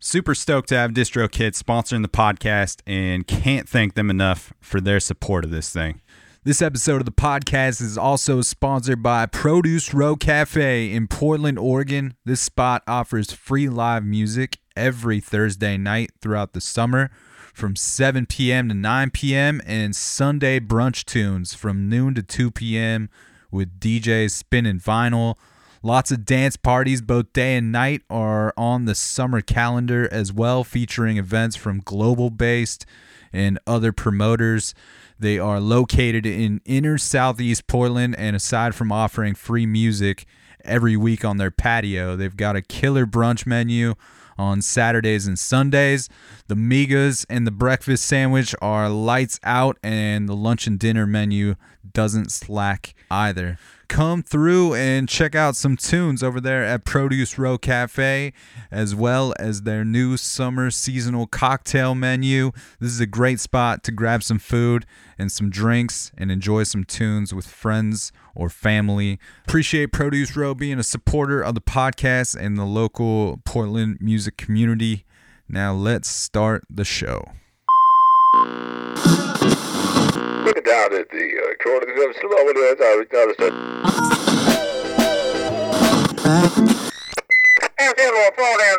Super stoked to have DistroKid sponsoring the podcast and can't thank them enough for their support of this thing. This episode of the podcast is also sponsored by Produce Row Cafe in Portland, Oregon. This spot offers free live music every Thursday night throughout the summer from 7 p.m. to 9 p.m. and Sunday brunch tunes from noon to 2 p.m. with DJs spinning vinyl Lots of dance parties, both day and night, are on the summer calendar as well, featuring events from global based and other promoters. They are located in inner southeast Portland, and aside from offering free music every week on their patio, they've got a killer brunch menu on Saturdays and Sundays. The migas and the breakfast sandwich are lights out, and the lunch and dinner menu doesn't slack either come through and check out some tunes over there at Produce Row Cafe, as well as their new summer seasonal cocktail menu. This is a great spot to grab some food and some drinks and enjoy some tunes with friends or family. Appreciate Produce Row being a supporter of the podcast and the local Portland music community. Now let's start the show. Looking down at the uh, corner of the slow as I stairs. And then we'll down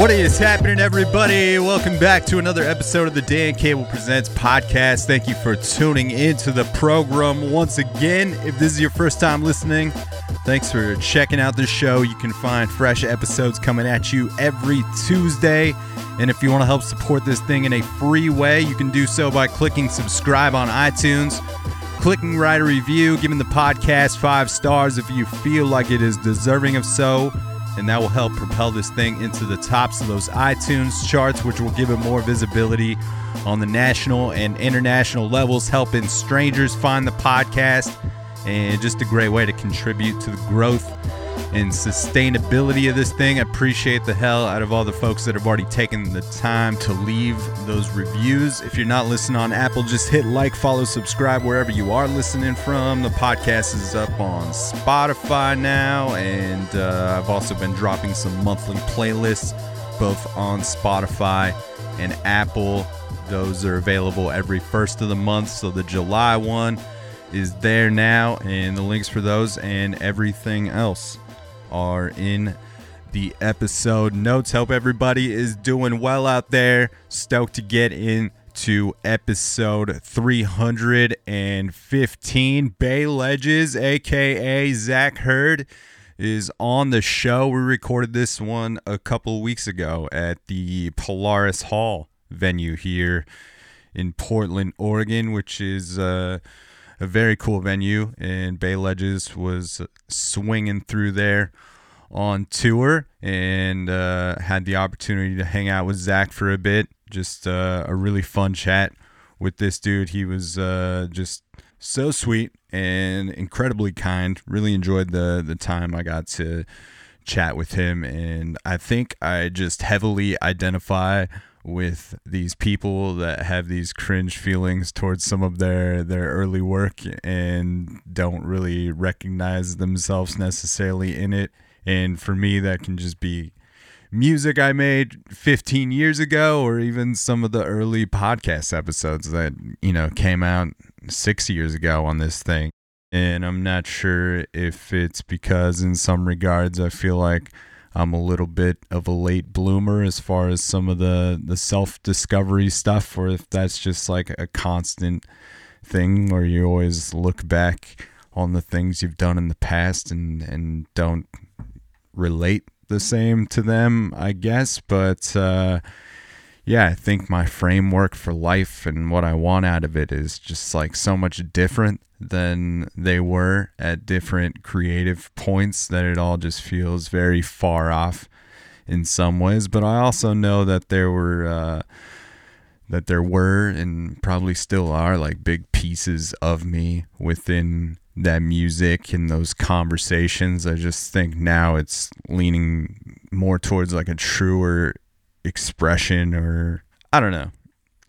What is happening, everybody? Welcome back to another episode of the Dan Cable Presents podcast. Thank you for tuning into the program once again. If this is your first time listening, Thanks for checking out this show. You can find fresh episodes coming at you every Tuesday. And if you want to help support this thing in a free way, you can do so by clicking subscribe on iTunes, clicking write a review, giving the podcast five stars if you feel like it is deserving of so. And that will help propel this thing into the tops of those iTunes charts, which will give it more visibility on the national and international levels, helping strangers find the podcast. And just a great way to contribute to the growth and sustainability of this thing. I appreciate the hell out of all the folks that have already taken the time to leave those reviews. If you're not listening on Apple, just hit like, follow, subscribe wherever you are listening from. The podcast is up on Spotify now, and uh, I've also been dropping some monthly playlists both on Spotify and Apple. Those are available every first of the month. So the July one is there now, and the links for those and everything else are in the episode notes. Hope everybody is doing well out there. Stoked to get into episode 315. Bay Ledges, aka Zach Hurd, is on the show. We recorded this one a couple weeks ago at the Polaris Hall venue here in Portland, Oregon, which is uh, a very cool venue, and Bay Ledges was swinging through there on tour and uh, had the opportunity to hang out with Zach for a bit. Just uh, a really fun chat with this dude. He was uh, just so sweet and incredibly kind. Really enjoyed the the time I got to chat with him, and I think I just heavily identify with these people that have these cringe feelings towards some of their their early work and don't really recognize themselves necessarily in it. And for me that can just be music I made 15 years ago or even some of the early podcast episodes that you know came out 6 years ago on this thing. And I'm not sure if it's because in some regards I feel like I'm a little bit of a late bloomer as far as some of the the self discovery stuff, or if that's just like a constant thing where you always look back on the things you've done in the past and and don't relate the same to them, I guess. But uh, yeah, I think my framework for life and what I want out of it is just like so much different than they were at different creative points that it all just feels very far off in some ways. But I also know that there were. Uh, that there were and probably still are like big pieces of me within that music and those conversations. I just think now it's leaning more towards like a truer expression or I don't know.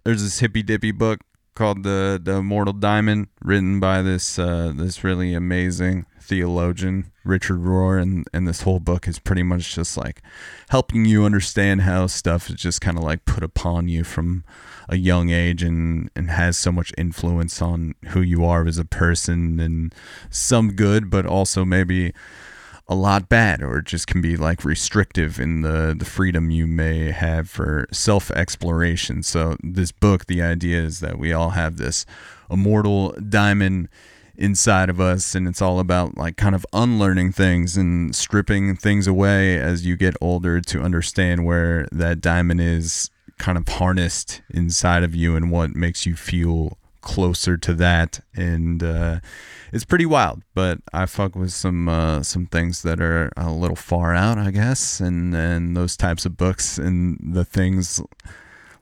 There's this hippy dippy book called the the Immortal Diamond, written by this uh, this really amazing theologian Richard Rohr, and and this whole book is pretty much just like helping you understand how stuff is just kind of like put upon you from a young age and and has so much influence on who you are as a person, and some good, but also maybe a lot bad or it just can be like restrictive in the the freedom you may have for self exploration so this book the idea is that we all have this immortal diamond inside of us and it's all about like kind of unlearning things and stripping things away as you get older to understand where that diamond is kind of harnessed inside of you and what makes you feel closer to that and uh, it's pretty wild but i fuck with some uh, some things that are a little far out i guess and and those types of books and the things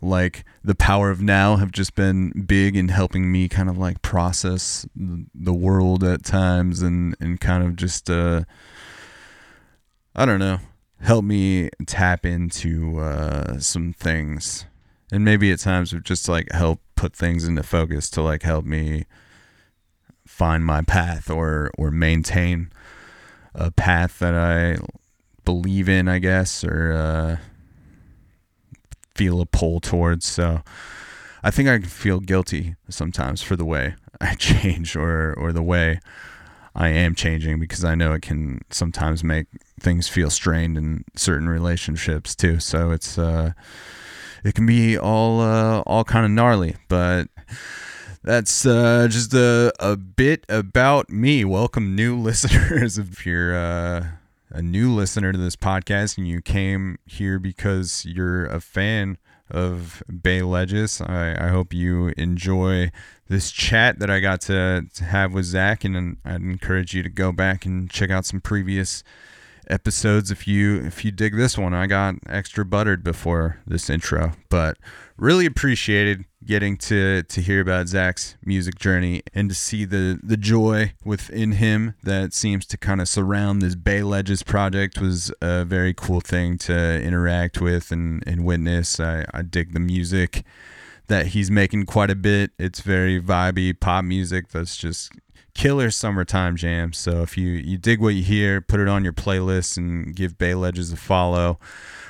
like the power of now have just been big in helping me kind of like process the world at times and and kind of just uh i don't know help me tap into uh some things. And maybe at times have just like help put things into focus to like help me find my path or or maintain a path that I believe in, I guess, or uh, feel a pull towards. So I think I can feel guilty sometimes for the way I change or or the way I am changing because I know it can sometimes make things feel strained in certain relationships too. So it's uh it can be all uh, all kind of gnarly, but that's uh, just a, a bit about me. Welcome, new listeners. if you're uh, a new listener to this podcast and you came here because you're a fan of Bay Ledges, I, I hope you enjoy this chat that I got to, to have with Zach, and I'd encourage you to go back and check out some previous episodes if you if you dig this one. I got extra buttered before this intro, but really appreciated getting to to hear about Zach's music journey and to see the the joy within him that seems to kind of surround this Bay Ledges project was a very cool thing to interact with and and witness. I, I dig the music that he's making quite a bit. It's very vibey pop music that's just killer summertime jam. So if you you dig what you hear, put it on your playlist and give Bay Ledges a follow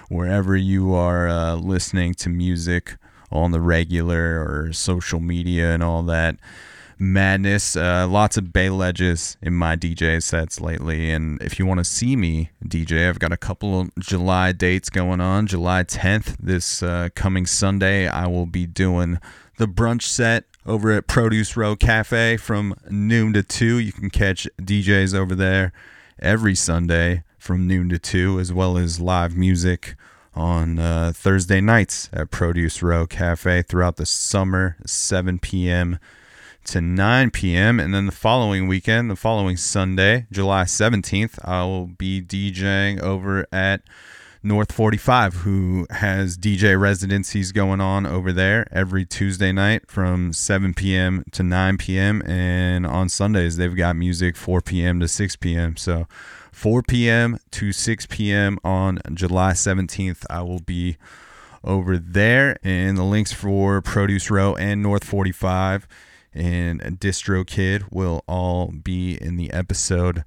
wherever you are uh, listening to music on the regular or social media and all that madness. Uh, lots of Bay Ledges in my DJ sets lately. And if you want to see me DJ, I've got a couple of July dates going on. July 10th, this uh, coming Sunday, I will be doing the brunch set over at Produce Row Cafe from noon to 2. You can catch DJs over there every Sunday from noon to 2, as well as live music on uh, Thursday nights at Produce Row Cafe throughout the summer, 7 p.m. to 9 p.m. And then the following weekend, the following Sunday, July 17th, I will be DJing over at North 45, who has DJ residencies going on over there every Tuesday night from 7 p.m. to 9 p.m. And on Sundays, they've got music 4 p.m. to 6 p.m. So 4 p.m. to 6 p.m. on July 17th, I will be over there. And the links for Produce Row and North 45 and DistroKid will all be in the episode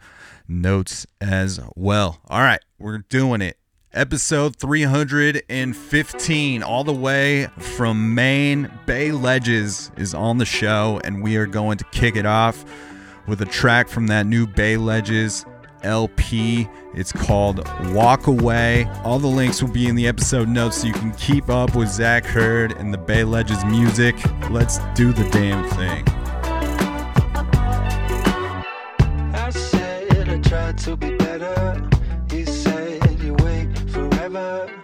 notes as well. All right, we're doing it. Episode 315, all the way from Maine. Bay Ledges is on the show, and we are going to kick it off with a track from that new Bay Ledges LP. It's called Walk Away. All the links will be in the episode notes so you can keep up with Zach Hurd and the Bay Ledges music. Let's do the damn thing. To be better. Forever.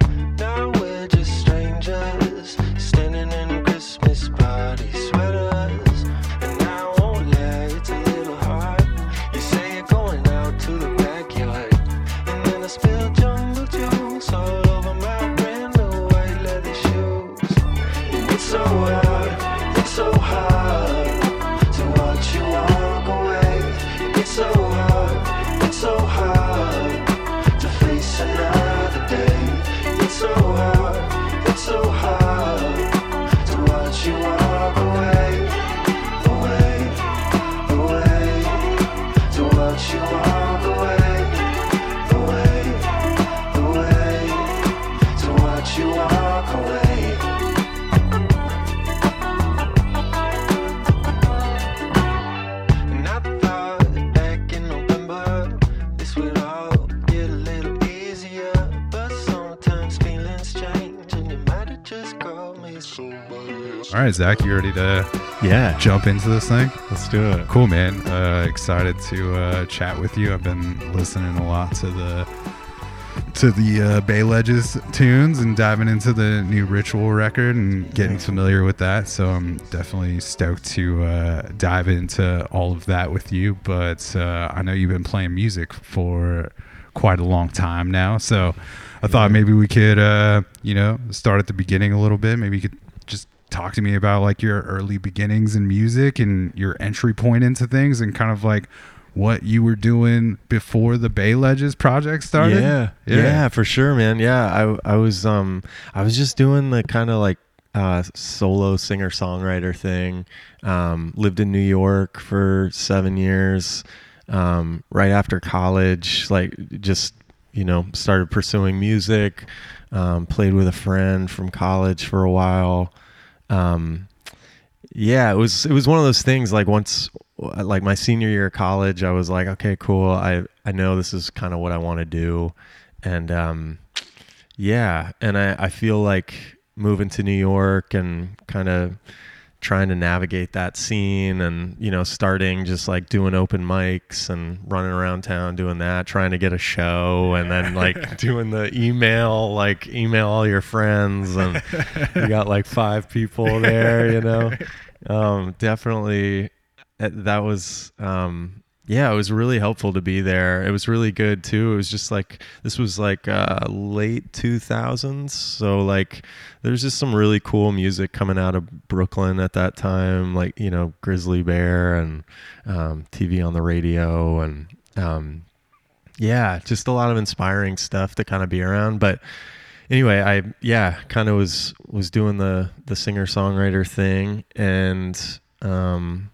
All right, Zach, you ready to Yeah, jump into this thing? let's do it. Cool, man. Uh, excited to uh, chat with you. I've been listening a lot to the to the uh, Bay Ledges tunes and diving into the new Ritual record and getting familiar with that. So I'm definitely stoked to uh, dive into all of that with you. But uh, I know you've been playing music for quite a long time now, so I thought maybe we could, uh, you know, start at the beginning a little bit. Maybe you could talk to me about like your early beginnings in music and your entry point into things and kind of like what you were doing before the Bay Ledges project started. Yeah, yeah, for sure, man. Yeah, I I was um I was just doing the kind of like uh, solo singer songwriter thing. Um, lived in New York for seven years. Um, right after college, like just you know started pursuing music. Um, played with a friend from college for a while. Um, yeah, it was it was one of those things. Like once, like my senior year of college, I was like, okay, cool. I I know this is kind of what I want to do, and um, yeah, and I I feel like moving to New York and kind of trying to navigate that scene and you know starting just like doing open mics and running around town doing that trying to get a show and then like doing the email like email all your friends and you got like five people there you know? Um definitely uh, that was um yeah it was really helpful to be there. It was really good too. It was just like this was like uh late 2000s so like there's just some really cool music coming out of brooklyn at that time like you know grizzly bear and um, tv on the radio and um, yeah just a lot of inspiring stuff to kind of be around. But anyway i yeah kind of was was doing the the singer songwriter thing and um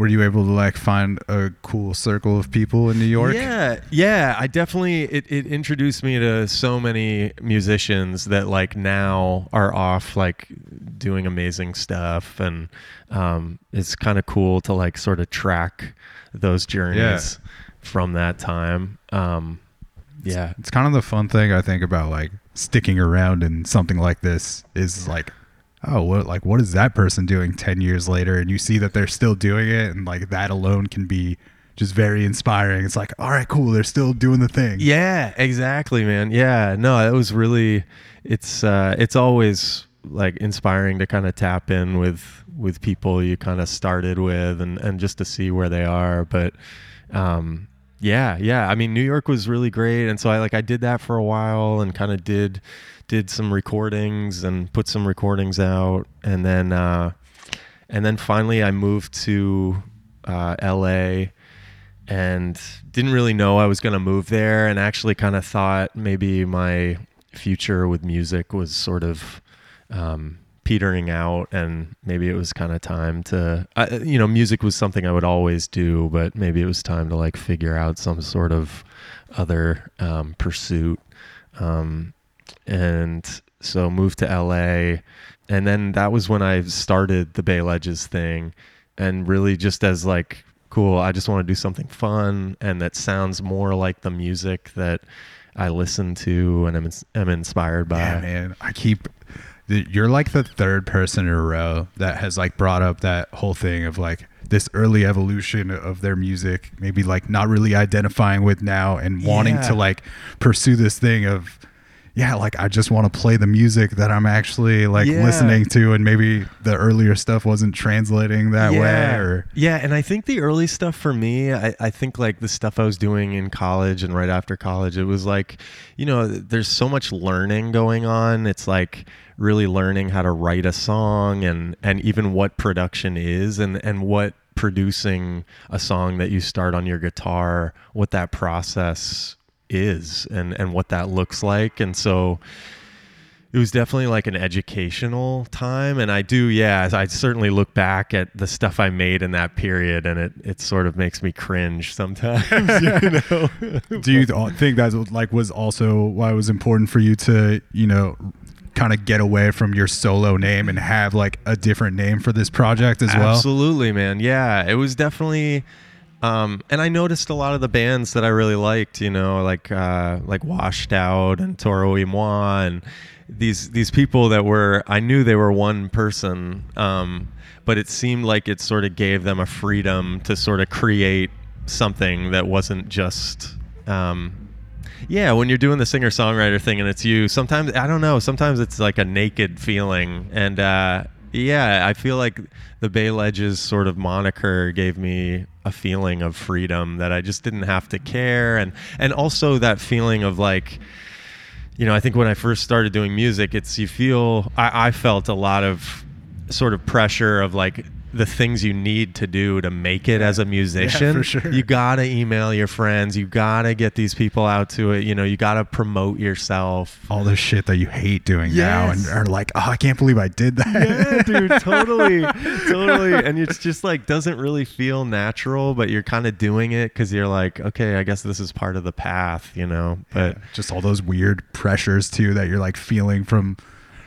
Were you able to like find a cool circle of people in New York? Yeah, yeah. I definitely it, it introduced me to so many musicians that like now are off like doing amazing stuff, and um, it's kind of cool to like sort of track those journeys from that time. Um, yeah, It's kind of the fun thing I think about like sticking around in something like this is like oh what like what is that person doing 10 years later and you see that they're still doing it and like that alone can be just very inspiring. It's like all right cool they're still doing the thing. Yeah, exactly, man. Yeah, no, it was really it's uh it's always like inspiring to kind of tap in with with people you kind of started with and and just to see where they are, but um yeah, yeah. I mean, New York was really great, and so I like I did that for a while and kind of did did some recordings and put some recordings out, and then uh, and then finally I moved to uh, L.A. and didn't really know I was to move there, and actually kind of thought maybe my future with music was sort of um, petering out, and maybe it was kind of time to, uh, you know, music was something I would always do, but maybe it was time to like figure out some sort of other um, pursuit. Um, and so moved to LA, and then that was when I started the Bay Ledges thing, and really just as like cool, I just want to do something fun and that sounds more like the music that I listen to and am, am inspired by. Yeah, man. I keep. You're like the third person in a row that has like brought up that whole thing of like this early evolution of their music, maybe like not really identifying with now and wanting Yeah. to like pursue this thing of, yeah, like I just want to play the music that I'm actually like Yeah. listening to, and maybe the earlier stuff wasn't translating that way, or yeah and i think the early stuff for me I, I think like the stuff i was doing in college and right after college it was like you know there's so much learning going on it's like really learning how to write a song and and even what production is and and what producing a song that you start on your guitar what that process is and and what that looks like. And so it was definitely like an educational time. And i do yeah i certainly look back at the stuff i made in that period and it, it sort of makes me cringe sometimes you know? Do you th- think that like was also why it was important for you to you know kind of get away from your solo name and have like a different name for this project as well? Absolutely man. Yeah it was definitely um, and I noticed a lot of the bands that I really liked, you know, like uh, like Washed Out and Toro y Moi and these these people that were I knew they were one person, um, but it seemed like it sort of gave them a freedom to sort of create something that wasn't just um, yeah, when you're doing the singer songwriter thing and it's you, sometimes I don't know, sometimes it's like a naked feeling. And uh, yeah, I feel like the Bay Ledges sort of moniker gave me a feeling of freedom that I just didn't have to care, and and also that feeling of like. You know, I think when I first started doing music, it's you feel I, I felt a lot of sort of pressure of like the things you need to do to make it as a musician. for sure. You gotta email your friends. You gotta get these people out to it. You know, you gotta promote yourself. all the shit that you hate doing now and are like oh i can't believe i did that Yeah, dude, totally, totally. And it's just like doesn't really feel natural, but you're kind of doing it because you're like, okay, I guess this is part of the path, you know. But just all those weird pressures too that you're like feeling from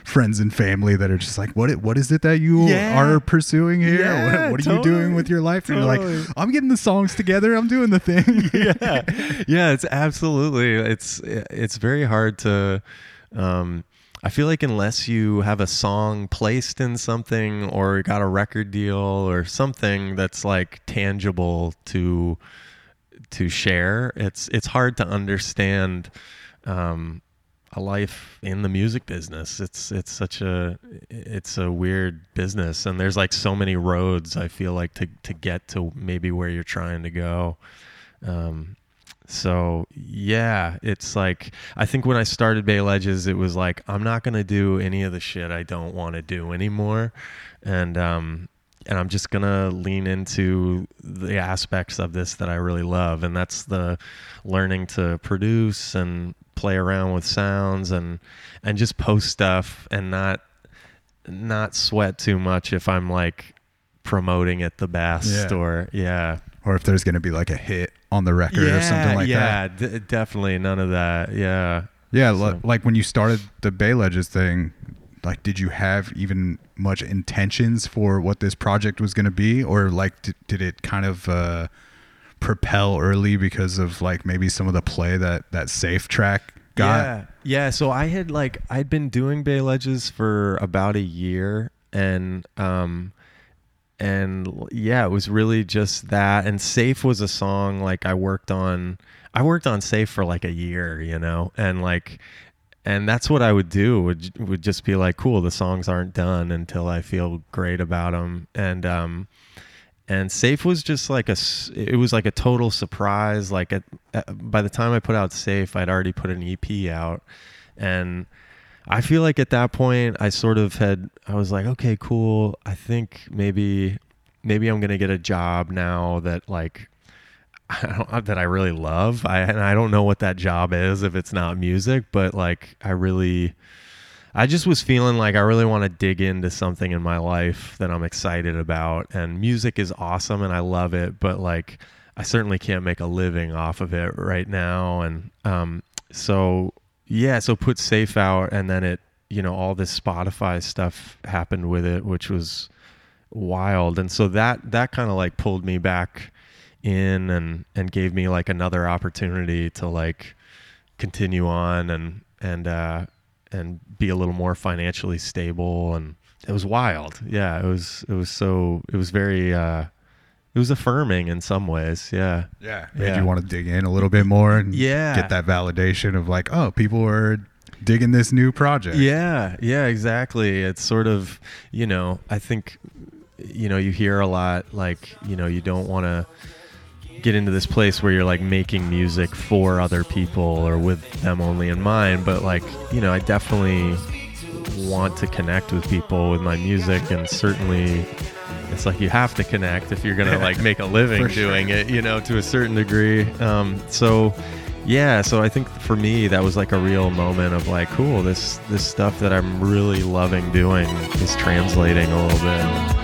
friends and family that are just like what what is it that you Yeah. are pursuing here? Yeah, what, what are you doing with your life? And you're like i'm getting the songs together. I'm doing the thing. Yeah, yeah, it's absolutely it's it's very hard to. Um, I feel like unless you have a song placed in something or got a record deal or something that's like tangible to to share, it's it's hard to understand um, a life in the music business. It's it's such a it's a weird business, and there's like so many roads. I feel like to to get to maybe where you're trying to go. Um, so yeah, it's like I think when I started Bay Ledges, it was like I'm not gonna do any of the shit I don't want to do anymore, and um, and I'm just gonna lean into the aspects of this that I really love, and that's the learning to produce and play around with sounds and and just post stuff and not not sweat too much if I'm like promoting it the best Yeah. or yeah or if there's going to be like a hit on the record or something like yeah, that Yeah, d- definitely none of that. Yeah. yeah So- like when you started the bay ledges thing like did you have even much intentions for what this project was going to be or like did, did it kind of uh propel early because of like maybe some of the play that that safe track got Yeah. Yeah. So I had like I'd been doing Bay Ledges for about a year and um and yeah, it was really just that and Safe was a song like I worked on I worked on Safe for like a year, you know, and like and that's what I would do would would just be like cool the songs aren't done until I feel great about them and um and safe was just like a it was like a total surprise like at, at, by the time i put out safe i'd already put an ep out and i feel like at that point i sort of had i was like okay cool i think maybe maybe i'm gonna get a job now that like I don't, that I really love. I and I don't know what that job is if it's not music, but like I really I just was feeling like I really want to dig into something in my life that I'm excited about and music is awesome and I love it, but like I certainly can't make a living off of it right now and um so yeah, so put safe out and then it you know all this Spotify stuff happened with it which was wild and so that that kind of like pulled me back in and and gave me like another opportunity to like continue on and and uh and be a little more financially stable and it was wild yeah it was it was so it was very uh it was affirming in some ways yeah Yeah. Made Yeah. you want to dig in a little bit more and Yeah. get that validation of like, oh, people are digging this new project. Yeah, yeah, exactly. It's sort of, you know, I think, you know, you hear a lot like, you know, you don't want to get into this place where you're like making music for other people or with them only in mind. But like, you know, I definitely want to connect with people with my music and certainly it's like you have to connect if you're gonna like make a living For sure. doing it you know to a certain degree um, so yeah so i think for me that was like a real moment of like cool this this stuff that i'm really loving doing is translating a little bit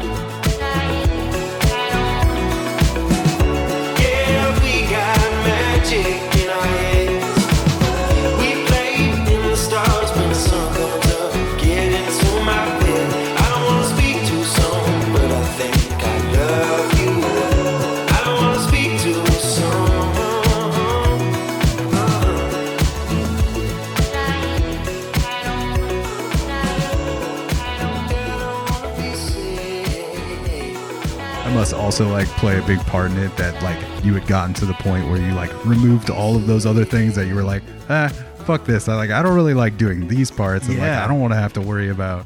also like play a big part in it that like you had gotten to the point where you like removed all of those other things that you were like, ah, fuck this. I like I don't really like doing these parts and like I don't want to have to worry about,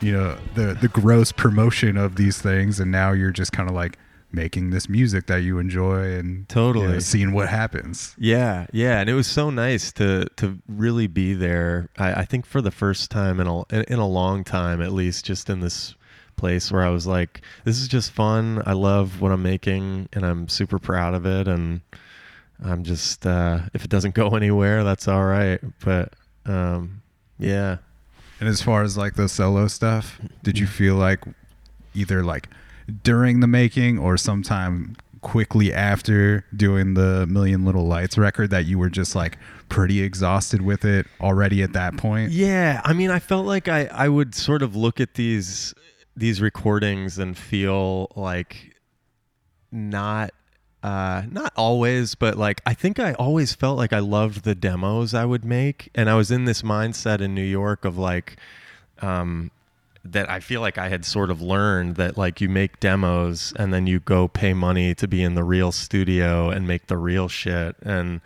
you know, the the gross promotion of these things and now you're just kind of like making this music that you enjoy and you know, Totally. seeing what happens. Yeah, yeah, and it was so nice to to really be there. I, I think for the first time in a in a long time, at least, just in this place where I was like, "This is just fun. I love what I'm making, and I'm super proud of it." And I'm just, uh, if it doesn't go anywhere, that's all right. But um, yeah, And as far as like the solo stuff, did you feel like either like during the making or sometime quickly after doing the Million Little Lights record that you were just like pretty exhausted with it already at that point? Yeah, I mean, I felt like I I would sort of look at these these recordings and feel like not uh not always but like I think I always felt like I loved the demos I would make. And I was in this mindset in New York of like um that I feel like I had sort of learned that like you make demos and then you go pay money to be in the real studio and make the real shit. And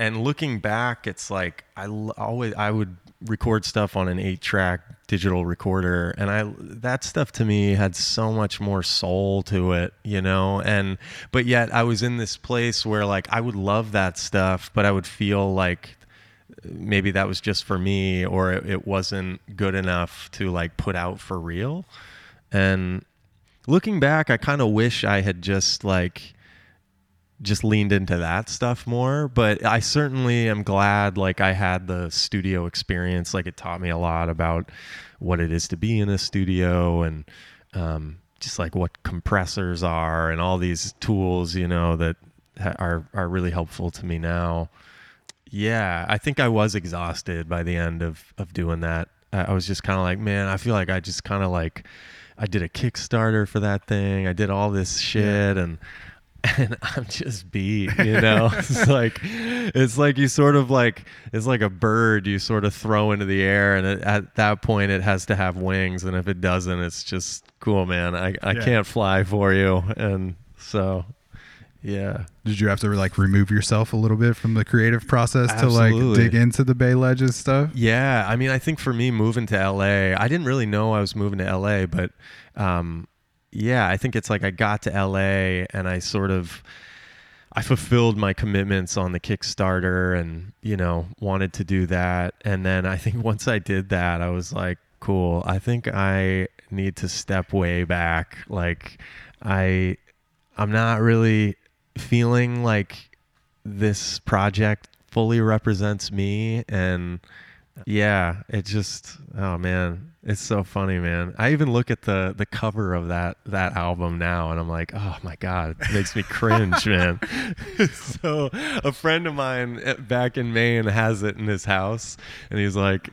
and looking back it's like i always i would record stuff on an 8 track digital recorder and i that stuff to me had so much more soul to it you know? And but yet i was in this place where like i would love that stuff but i would feel like maybe that was just for me or it, it wasn't good enough to like put out for real. And looking back i kind of wish i had just like just leaned into that stuff more but i certainly am glad like i had the studio experience like it taught me a lot about what it is to be in a studio and um, just like what compressors are and all these tools you know that ha- are are really helpful to me now. Yeah i think i was exhausted by the end of of doing that. I, I was just kind of like man i feel like i just kind of like i did a kickstarter for that thing. I did all this shit and and I'm just beat, you know. it's like it's like you sort of like it's like a bird you sort of throw into the air, and it, at that point it has to have wings, and if it doesn't, it's just cool, man. I I Yeah. can't fly for you, and so yeah, Did you have to like remove yourself a little bit from the creative process to like dig into the Bay Ledges stuff? Yeah, I mean, I think for me moving to LA, I didn't really know I was moving to LA, but um, yeah, I think it's like I got to LA and I sort of I fulfilled my commitments on the Kickstarter and, you know, wanted to do that. And then I think once I did that, I was like, cool. I think I need to step way back. Like I I'm not really feeling like this project fully represents me and yeah, it just oh man, it's so funny, man. I even look at the the cover of that that album now, and I'm like, oh my god, it makes me cringe, man. so a friend of mine eh, back in Maine has it in his house, and he's like,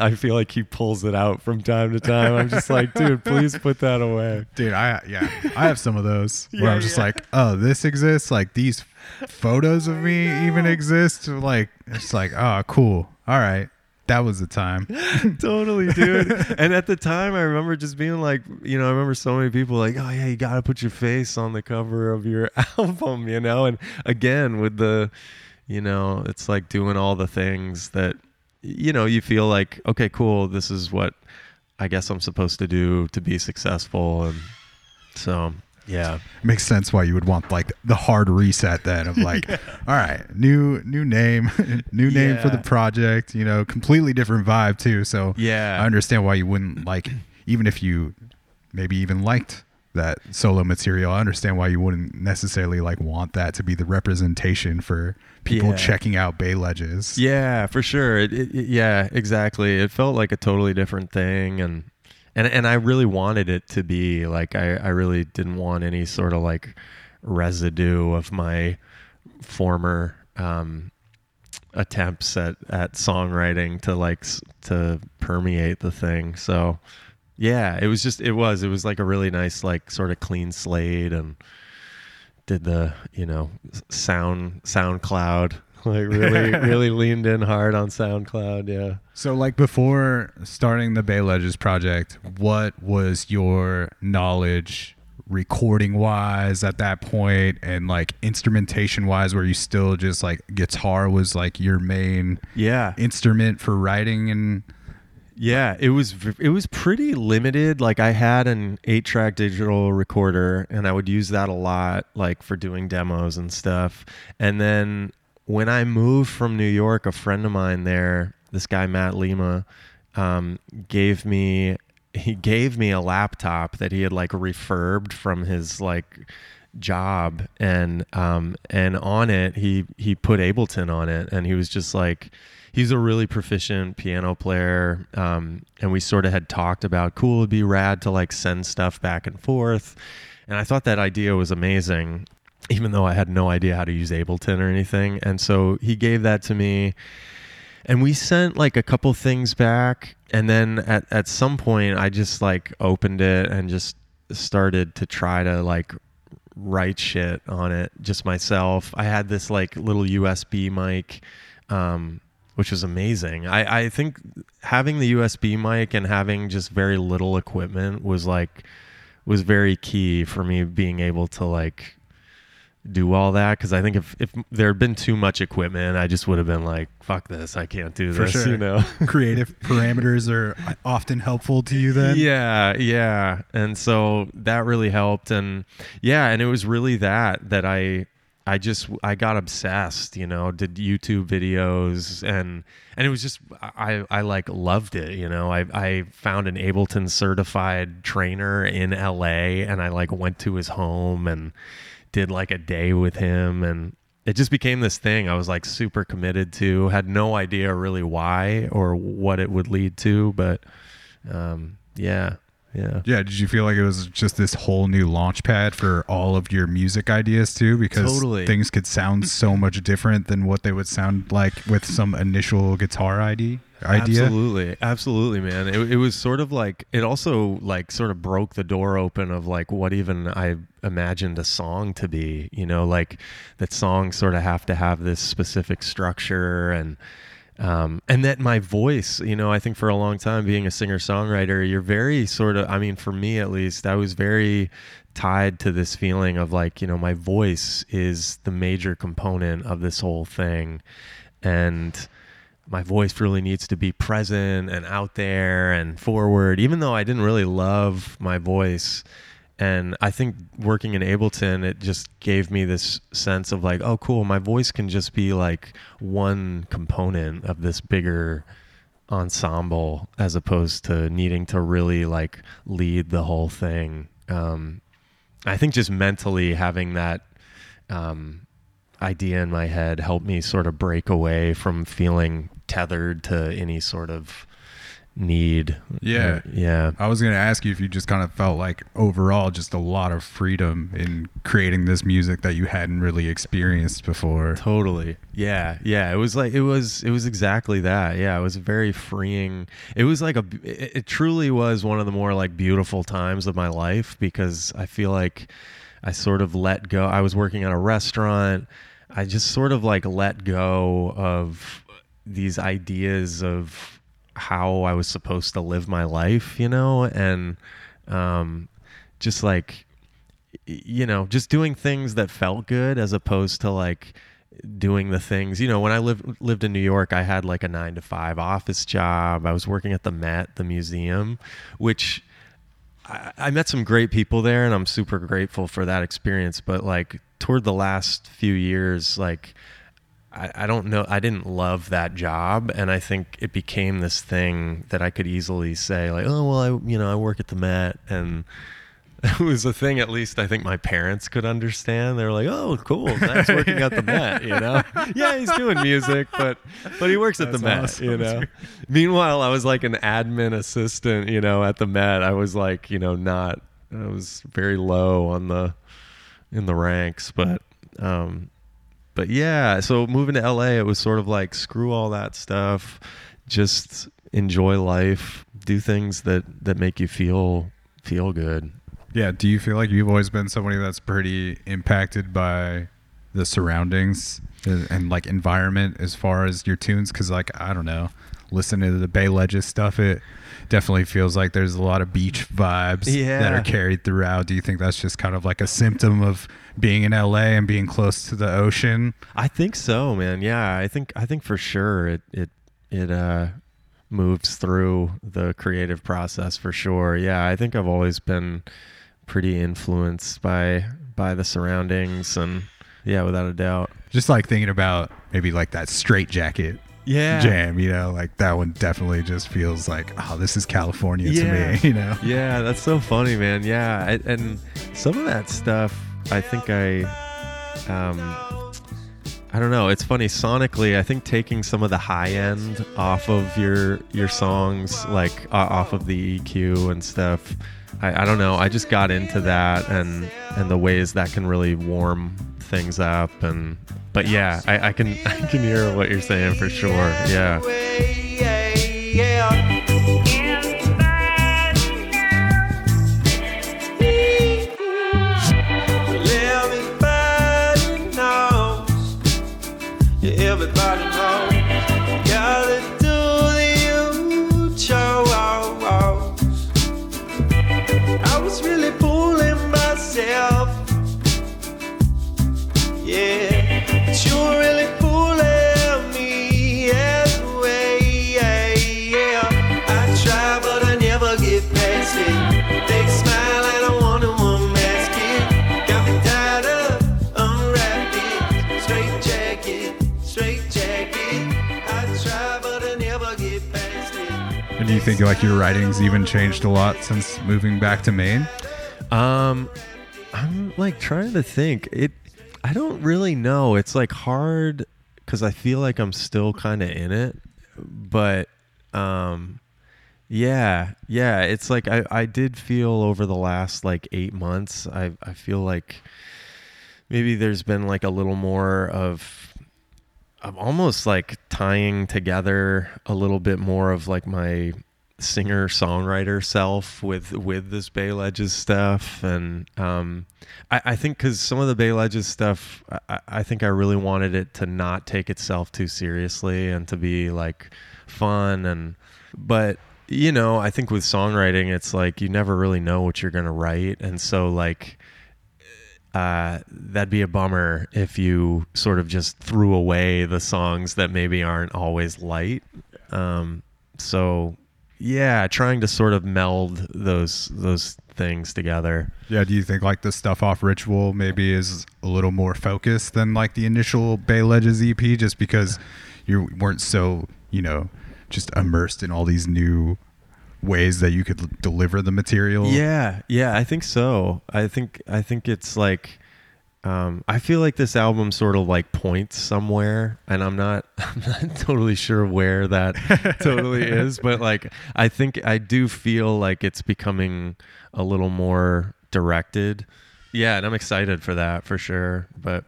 I feel like he pulls it out from time to time. I'm just like, dude, please put that away. Dude, I yeah, I have some of those where Yeah, I'm just yeah. like, oh, this exists. Like these photos of me even exist. Like it's like, oh, cool. All right, that was the time. totally, dude. and at the time, I remember just being like, you know, I remember so many people like, oh yeah, you got to put your face on the cover of your album, you know. And again, with the, you know, it's like doing all the things that, you know, you feel like, okay, cool, this is what I guess I'm supposed to do to be successful, and so yeah, Makes sense why you would want like the hard reset then of like, all right, new new name, new name for the project. You know, completely different vibe too. So Yeah. I understand why you wouldn't like, even if you maybe even liked that solo material. I understand why you wouldn't necessarily like want that to be the representation for people Yeah. checking out Bay Ledges. Yeah, for sure. It, it- yeah, exactly. It felt like a totally different thing, and and and I really wanted it to be like I I really didn't want any sort of like residue of my former um, attempts at at songwriting to like to permeate the thing. So yeah, it was just it was it was like a really nice like sort of clean slate and did the you know sound SoundCloud like really really leaned in hard on SoundCloud. Yeah. So, like before starting the Bay Ledges project, what was your knowledge recording wise at that point and like instrumentation wise? Were you still just like guitar was like your main Yeah. instrument for writing and Yeah, it was it was pretty limited. Like I had an 8-track digital recorder and I would use that a lot like for doing demos and stuff. And then when I moved from New York, a friend of mine there, this guy Matt Lima, um, gave me he gave me a laptop that he had like refurbed from his like job. And um and on it he he put Ableton on it. And he was just like he's a really proficient piano player. Um and we sort of had talked about cool it'd be rad to like send stuff back and forth. And I thought that idea was amazing even though I had no idea how to use Ableton or anything. And so he gave that to me. And we sent like a couple things back. And then at, at some point i just like opened it and just started to try to like write shit on it just myself. I had this like little usb mic um, which was amazing. I, I think having the usb mic and having just very little equipment was like was very key for me being able to like do all that because I think if, if there had been too much equipment, I just would have been like, "Fuck this, I can't do For this," sure. you know. creative parameters are often helpful to you then? yeah, yeah, and so that really helped, and yeah, and it was really that that I I just I got obsessed, you know, did YouTube videos and and it was just I I like loved it, you know. I I found an Ableton certified trainer in LA and I like went to his home and did like a day with him and it just became this thing I was like super committed to. Had no idea really why or what it would lead to, but um yeah. Yeah. Yeah, did you feel like it was just this whole new launch pad for all of your music ideas too? Because Totally. things could sound so much different than what they would sound like with some initial guitar ID idea. Absolutely, absolutely, man. It, it was sort of like it also like sort of broke the door open of like what even I imagined a song to be. You know, like that songs sort of have to have this specific structure and. Um, and that my voice, you know, I think for a long time being a singer songwriter, you're very sort of, I mean, for me at least, I was very tied to this feeling of like, you know, my voice is the major component of this whole thing. And, my voice really needs to be present and out there and forward even though i didn't really love my voice and I think working in Ableton, it just gave me this sense of like, oh, cool, my voice can just be like one component of this bigger ensemble as opposed to needing to really like lead the whole thing. Um, I think just mentally having that um, idea in my head helped me sort of break away from feeling tethered to any sort of need. Yeah. Yeah. I was going to ask you if you just kind of felt like overall just a lot of freedom in creating this music that you hadn't really experienced before. Totally. Yeah. Yeah. It was like it was it was exactly that. Yeah. It was very freeing. It was like a it, it truly was one of the more like beautiful times of my life because I feel like I sort of let go. I was working at a restaurant. I just sort of like let go of these ideas of how I was supposed to live my life, you know, and um, just like you know, just doing things that felt good as opposed to like doing the things. You know, when I lived lived in New York, I had like a nine to five office job. I was working at the Met, the museum, which I, I met some great people there, and I'm super grateful for that experience. But like toward the last few years, like I, I don't know, I didn't love that job, and I think it became this thing that I could easily say like, oh well, I you know I work at the Met, and it was a thing at least I think my parents could understand. They were like, "Oh, cool, Zach's working at the Met," you know. yeah, he's doing music, but but he works at the That's Met, awesome. you know. Meanwhile, I was like an admin assistant, you know, at the Met. I was like, you know, not. I was very low on the in the ranks, but um, but yeah. So moving to LA, it was sort of like screw all that stuff, just enjoy life, do things that that make you feel feel good. Yeah. Do you feel like you've always been somebody that's pretty impacted by the surroundings and, and, like environment as far as your tunes? Because like I don't know, listening to the Bay Ledges stuff, it definitely feels like there's a lot of beach vibes that are carried throughout. Do you think that's just kind of like a symptom of being in LA and being close to the ocean? I think so, man. Yeah, I think I think for sure it it it uh moves through the creative process for sure. Yeah, I think I've always been pretty influenced by by the surroundings and yeah, without a doubt. Just like thinking about maybe like that straight jacket Yeah. jam, you know, like that one definitely just feels like, oh, this is California Yeah. to me, you know? Yeah, that's so funny, man. Yeah, I, and some of that stuff, I think I, um, I don't know. It's funny sonically. I think taking some of the high end off of your your songs, like uh, off of the EQ and stuff. I, I don't know. I just got into that and and the ways that can really warm things up and. But yeah, I, I can I can hear what you're saying for sure. Yeah. And do you think like your writings even changed a lot since moving back to Maine? Um, I'm like trying to think. It, I don't really know. It's like hard because I feel like I'm still kind of in it, but um, yeah, yeah. It's like I, I did feel over the last like eight months. I, I feel like maybe there's been like a little more of of almost like tying together a little bit more of like my singer songwriter self with with this Bay Ledges stuff. And um I, I think because some of the Bay Ledges stuff I, I think I really wanted it to not take itself too seriously and to be like fun. And but you know I think with songwriting it's like you never really know what you're gonna write. And so like uh, that'd be a bummer if you sort of just threw away the songs that maybe aren't always light. Um, so yeah, trying to sort of meld those those things together. Yeah, do you think like the stuff off Ritual maybe is a little more focused than like the initial Bay Ledges EP just because you weren't so, you know, just immersed in all these new ways that you could l- deliver the material? Yeah, yeah, I think so. I think I think it's like um, I feel like this album sort of like points somewhere, and I'm not I'm not totally sure where that totally is, but like I think I do feel like it's becoming a little more directed. Yeah, and I'm excited for that for sure. But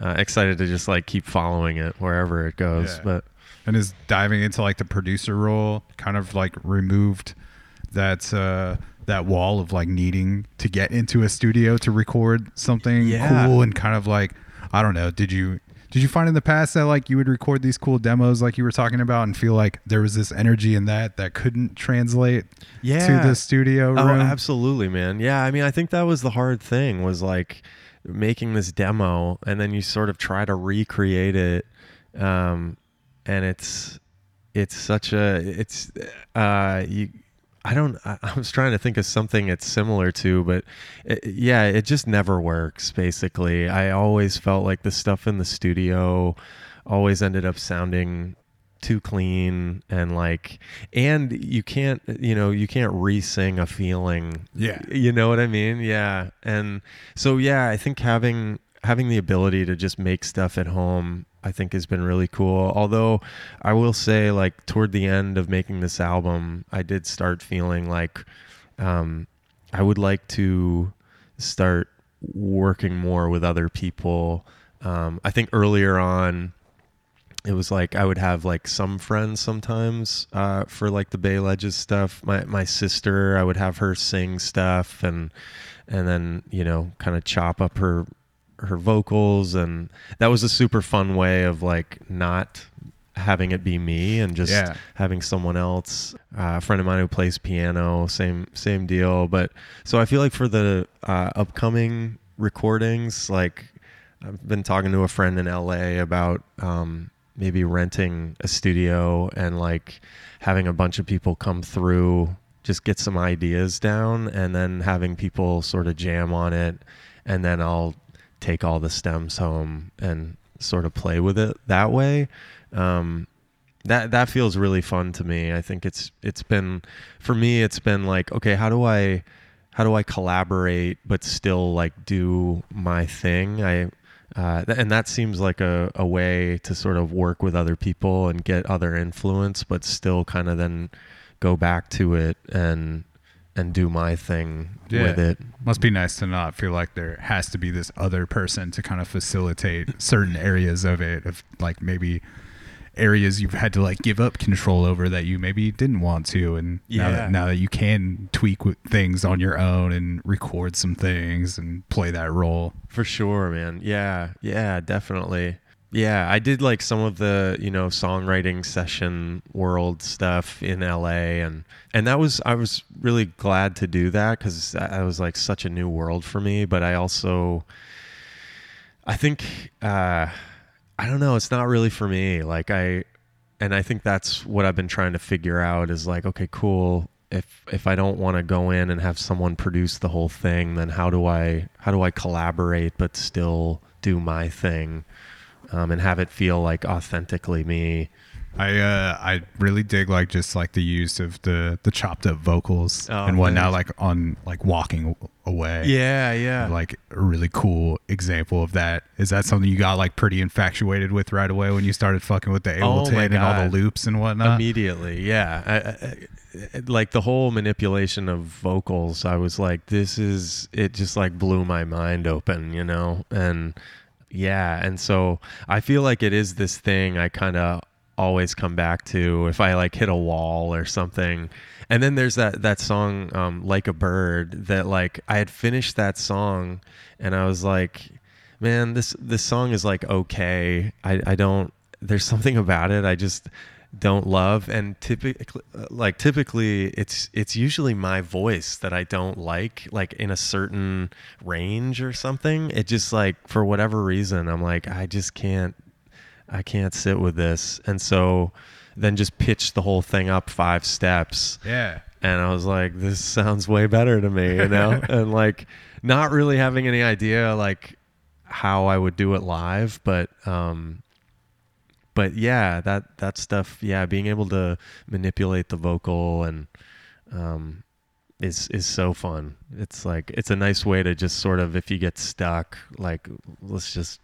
uh, excited to just like keep following it wherever it goes. Yeah. But and is diving into like the producer role kind of like removed that uh that wall of like needing to get into a studio to record something Yeah. cool and kind of like I don't know did you did you find in the past that like you would record these cool demos like you were talking about and feel like there was this energy in that that couldn't translate Yeah. to the studio Oh, absolutely, man. Yeah, I mean, I think that was the hard thing was like making this demo, and then you sort of try to recreate it, um, and it's it's such a it's uh you. I don't. I, I was trying to think of something it's similar to, but it, yeah, it just never works. Basically, I always felt like the stuff in the studio always ended up sounding too clean and like and you can't you know you can't re-sing a feeling Yeah. you know what i mean yeah and so yeah i think having having the ability to just make stuff at home i think has been really cool although i will say like toward the end of making this album i did start feeling like um i would like to start working more with other people um i think earlier on it was like I would have like some friends sometimes uh, for like the Bay Ledges stuff. My my sister, I would have her sing stuff and and then you know kind of chop up her her vocals and that was a super fun way of like not having it be me and just Yeah. having someone else uh, a friend of mine who plays piano same same deal but so i feel like for the uh, upcoming recordings like i've been talking to a friend in la about um, maybe renting a studio and like having a bunch of people come through just get some ideas down and then having people sort of jam on it and then i'll take all the stems home and sort of play with it that way um, that that feels really fun to me. I think it's it's been for me it's been like okay, how do I how do I collaborate but still like do my thing? I uh, th- and that seems like a, a way to sort of work with other people and get other influence, but still kind of then go back to it and and do my thing with it. Must be nice to not feel like there has to be this other person to kind of facilitate certain areas of it, of like maybe areas you've had to like give up control over that you maybe didn't want to, and now, Yeah. that, now that you can tweak things on your own and record some things and play that role. For sure, man. Yeah, yeah, definitely. Yeah, I did like some of the, you know, songwriting session world stuff in LA and and that was I was really glad to do that cuz that was like such a new world for me, but I also I think uh I don't know, it's not really for me. Like I and I think that's what I've been trying to figure out is like, okay, cool. If if I don't want to go in and have someone produce the whole thing, then how do I how do I collaborate but still do my thing um, and have it feel like authentically me? I uh I really dig like just like the use of the the chopped up vocals Oh, and whatnot, like on like walking away. Yeah, yeah. like a really cool example of that. Is that something you got like pretty infatuated with right away when you started fucking with the Oh Ableton my and all the loops and whatnot? immediately yeah I, I, I- like the whole manipulation of vocals i was like this is it just like blew my mind open you know and yeah and so i feel like it is this thing i kind of always come back to if i like hit a wall or something. And then there's that that song um, like a bird that like i had finished that song and i was like man this this song is like okay. I i don't there's something about it. I just don't love and typically like typically it's it's usually my voice that I don't like like in a certain range or something it just like for whatever reason I'm like I just can't I can't sit with this and so then just pitch the whole thing up five steps Yeah. and I was like, this sounds way better to me, you know? and like not really having any idea like how I would do it live, but um but yeah, that that stuff, yeah, being able to manipulate the vocal and um is is so fun. It's like it's a nice way to just sort of if you get stuck, like let's just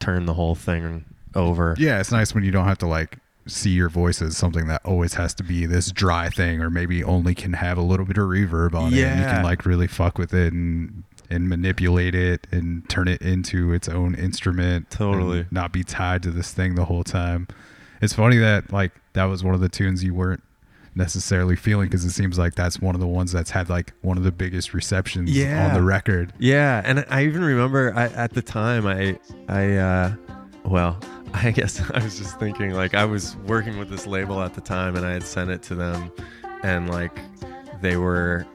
turn the whole thing over. Yeah, it's nice when you don't have to like see your voice as something that always has to be this dry thing or maybe only can have a little bit of reverb on it. And you can like really fuck with it and and manipulate it and turn it into its own instrument. Totally. and Not be tied to this thing the whole time. It's funny that like that was one of the tunes you weren't necessarily feeling because it seems like that's one of the ones that's had like one of the biggest receptions on the record. Yeah, and I even remember I, at the time I I uh, well I guess I was just thinking like I was working with this label at the time and I had sent it to them and like they were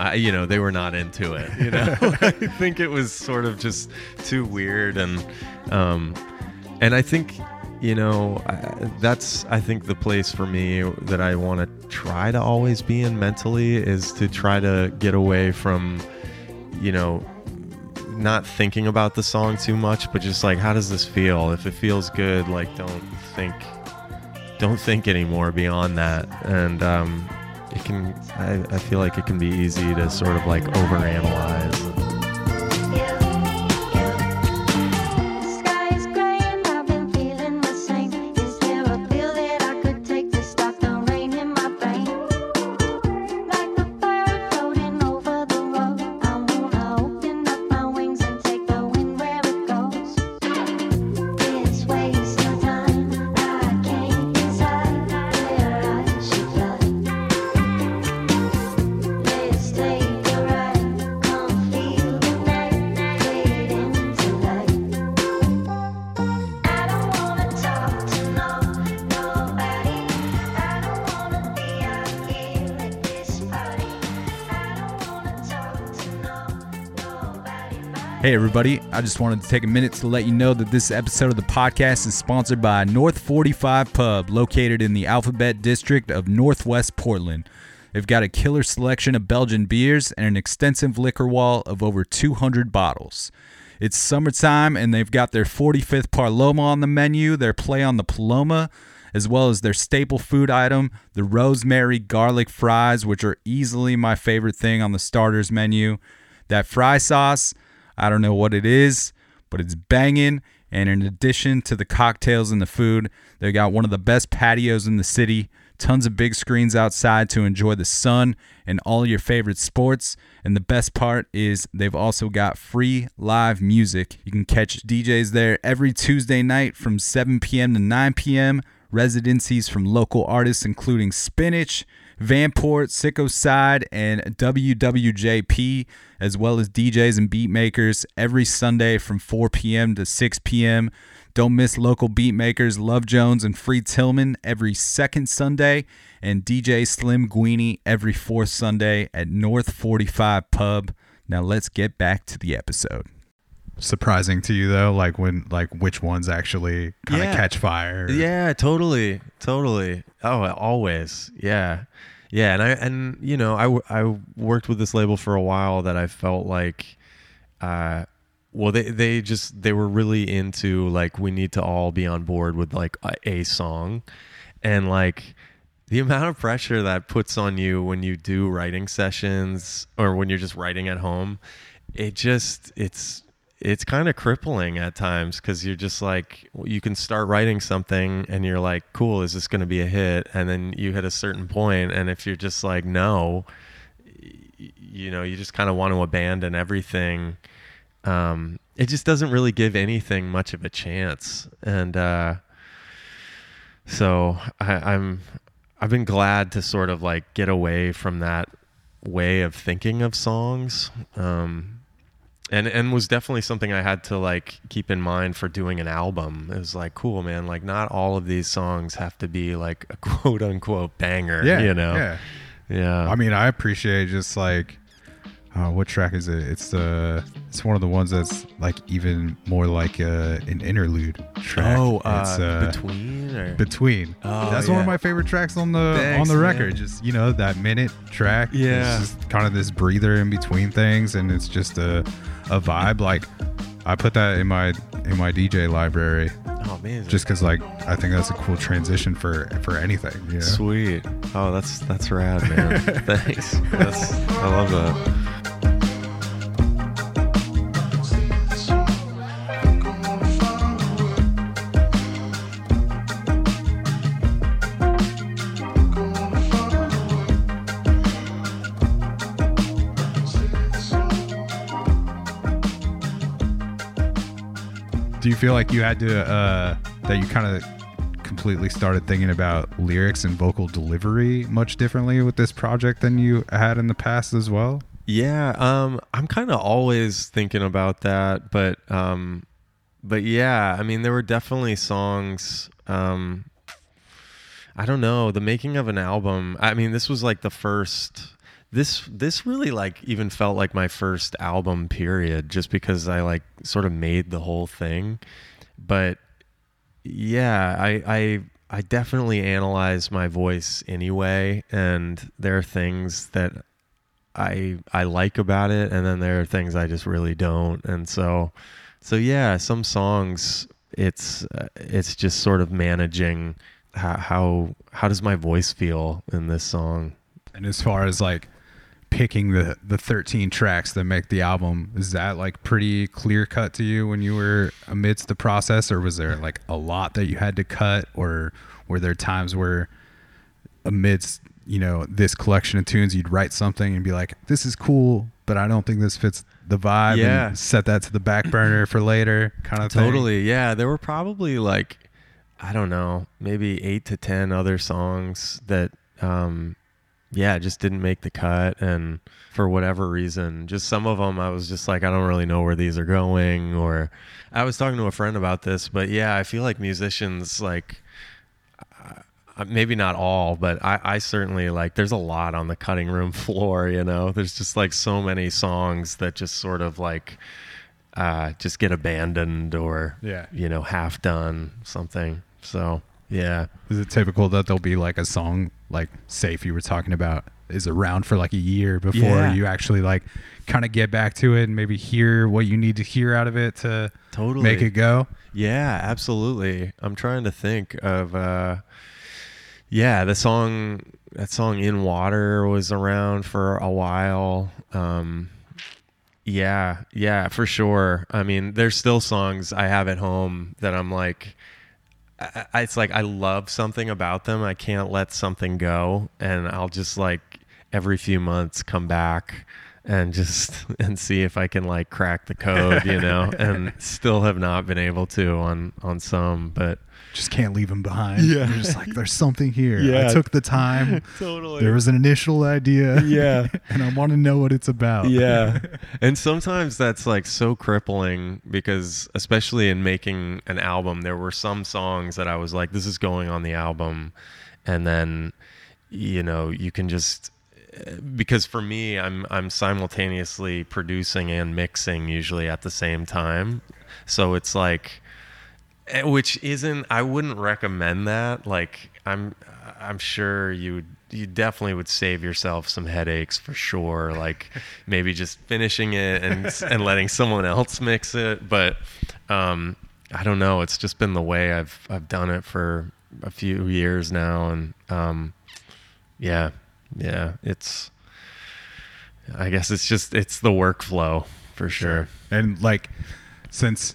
I you know they were not into it you know? I think it was sort of just too weird and um and I think you know I, that's I think the place for me that I want to try to always be in mentally is to try to get away from you know not thinking about the song too much but just like how does this feel? If it feels good like don't think don't think anymore beyond that. And um it can I, I feel like it can be easy to sort of like overanalyze Hey, everybody. I just wanted to take a minute to let you know that this episode of the podcast is sponsored by North 45 Pub, located in the Alphabet District of Northwest Portland. They've got a killer selection of Belgian beers and an extensive liquor wall of over 200 bottles. It's summertime, and they've got their 45th Paloma on the menu, their play on the Paloma, as well as their staple food item, the rosemary garlic fries, which are easily my favorite thing on the starters menu. That fry sauce, I don't know what it is, but it's banging. And in addition to the cocktails and the food, they got one of the best patios in the city, tons of big screens outside to enjoy the sun and all your favorite sports. And the best part is they've also got free live music. You can catch DJs there every Tuesday night from 7 p.m. to 9 p.m. Residencies from local artists including Spinach, Vanport, Sicko Side, and WWJP, as well as DJs and beat makers every Sunday from 4 p.m. to 6 p.m. Don't miss local beat makers Love Jones and Free Tillman every second Sunday, and DJ Slim Guini every fourth Sunday at North 45 Pub. Now let's get back to the episode. Surprising to you though, like when like which ones actually kind of Yeah. catch fire. Yeah, totally, totally. Oh, always. Yeah, yeah. And I and you know I w- I worked with this label for a while that I felt like, uh, well they they just they were really into like we need to all be on board with like a, a song, and like the amount of pressure that puts on you when you do writing sessions or when you're just writing at home, it just it's it's kind of crippling at times because you're just like you can start writing something and you're like cool is this going to be a hit? And then you hit a certain point and if you're just like no you know you just kind of want to abandon everything. Um, it just doesn't really give anything much of a chance. And uh, so I, i'm i've been glad to sort of like get away from that way of thinking of songs. Um, and and was definitely something I had to like keep in mind for doing an album. It was like, cool, man. Like, not all of these songs have to be like a quote unquote banger. yeah, you know. Yeah. Yeah. I mean, I appreciate just like uh, what track is it? It's the it's one of the ones that's like even more like uh, an interlude track. Oh, it's, uh, between or between. Oh, That's one of my favorite tracks on the Thanks, on the man. record. Just you know that minute track. Yeah. it's just kind of this breather in between things, and it's just a a vibe. Like I put that in my in my DJ library oh man, just because like I think that's a cool transition for for anything. You know? sweet. Oh, that's that's rad, man. Thanks. That's I love that. You feel like you had to uh, that you kind of completely started thinking about lyrics and vocal delivery much differently with this project than you had in the past as well? Yeah, um, I'm kind of always thinking about that, but um, but yeah, I mean, there were definitely songs. Um, I don't know the making of an album. I mean, this was like the first. This this really like even felt like my first album period, just because I like sort of made the whole thing. But yeah, I I I definitely analyze my voice anyway, and there are things that I I like about it, and then there are things I just really don't, and so so yeah, some songs it's uh, it's just sort of managing how how how does my voice feel in this song. And as far as like picking the the 13 tracks that make the album, is that like pretty clear cut to you when you were amidst the process, or was there like a lot that you had to cut, or were there times where amidst you know this collection of tunes you'd write something and be like this is cool but i don't think this fits the vibe Yeah. and set that to the back burner for later kind of thing Totally, yeah. There were probably like I don't know, maybe eight to ten other songs that um yeah, just didn't make the cut and for whatever reason, just some of them I was just like I don't really know where these are going or I was talking to a friend about this, but yeah, I feel like musicians like uh, maybe not all, but I, I certainly like there's a lot on the cutting room floor, you know. There's just like so many songs that just sort of like uh just get abandoned or Yeah. you know, half done something. So yeah. is it typical that there'll be like a song like safe if you were talking about is around for like a year before Yeah. you actually like kind of get back to it and maybe hear what you need to hear out of it to Totally. make it go Yeah, absolutely. I'm trying to think of uh yeah, the song that song In Water was around for a while. Um yeah, yeah, for sure. I mean, there's still songs I have at home that I'm like I, it's like I love something about them. I can't let something go and I'll just like every few months come back and just and see if I can like crack the code, you know, and still have not been able to on on some, but just can't leave them behind. Yeah. you're just like there's something here. Yeah. i took the time. Totally. There was an initial idea. Yeah. and i want to know what it's about. Yeah. And sometimes that's like so crippling because especially in making an album there were some songs that i was like this is going on the album. And then you know you can just because for me i'm i'm simultaneously producing and mixing usually at the same time. So it's like eh, which isn't i wouldn't recommend that like i'm i'm sure you would you definitely would save yourself some headaches for sure like maybe just finishing it and and letting someone else mix it but um i don't know it's just been the way i've i've done it for a few years now and um yeah yeah it's i guess it's just it's the workflow for sure. And like since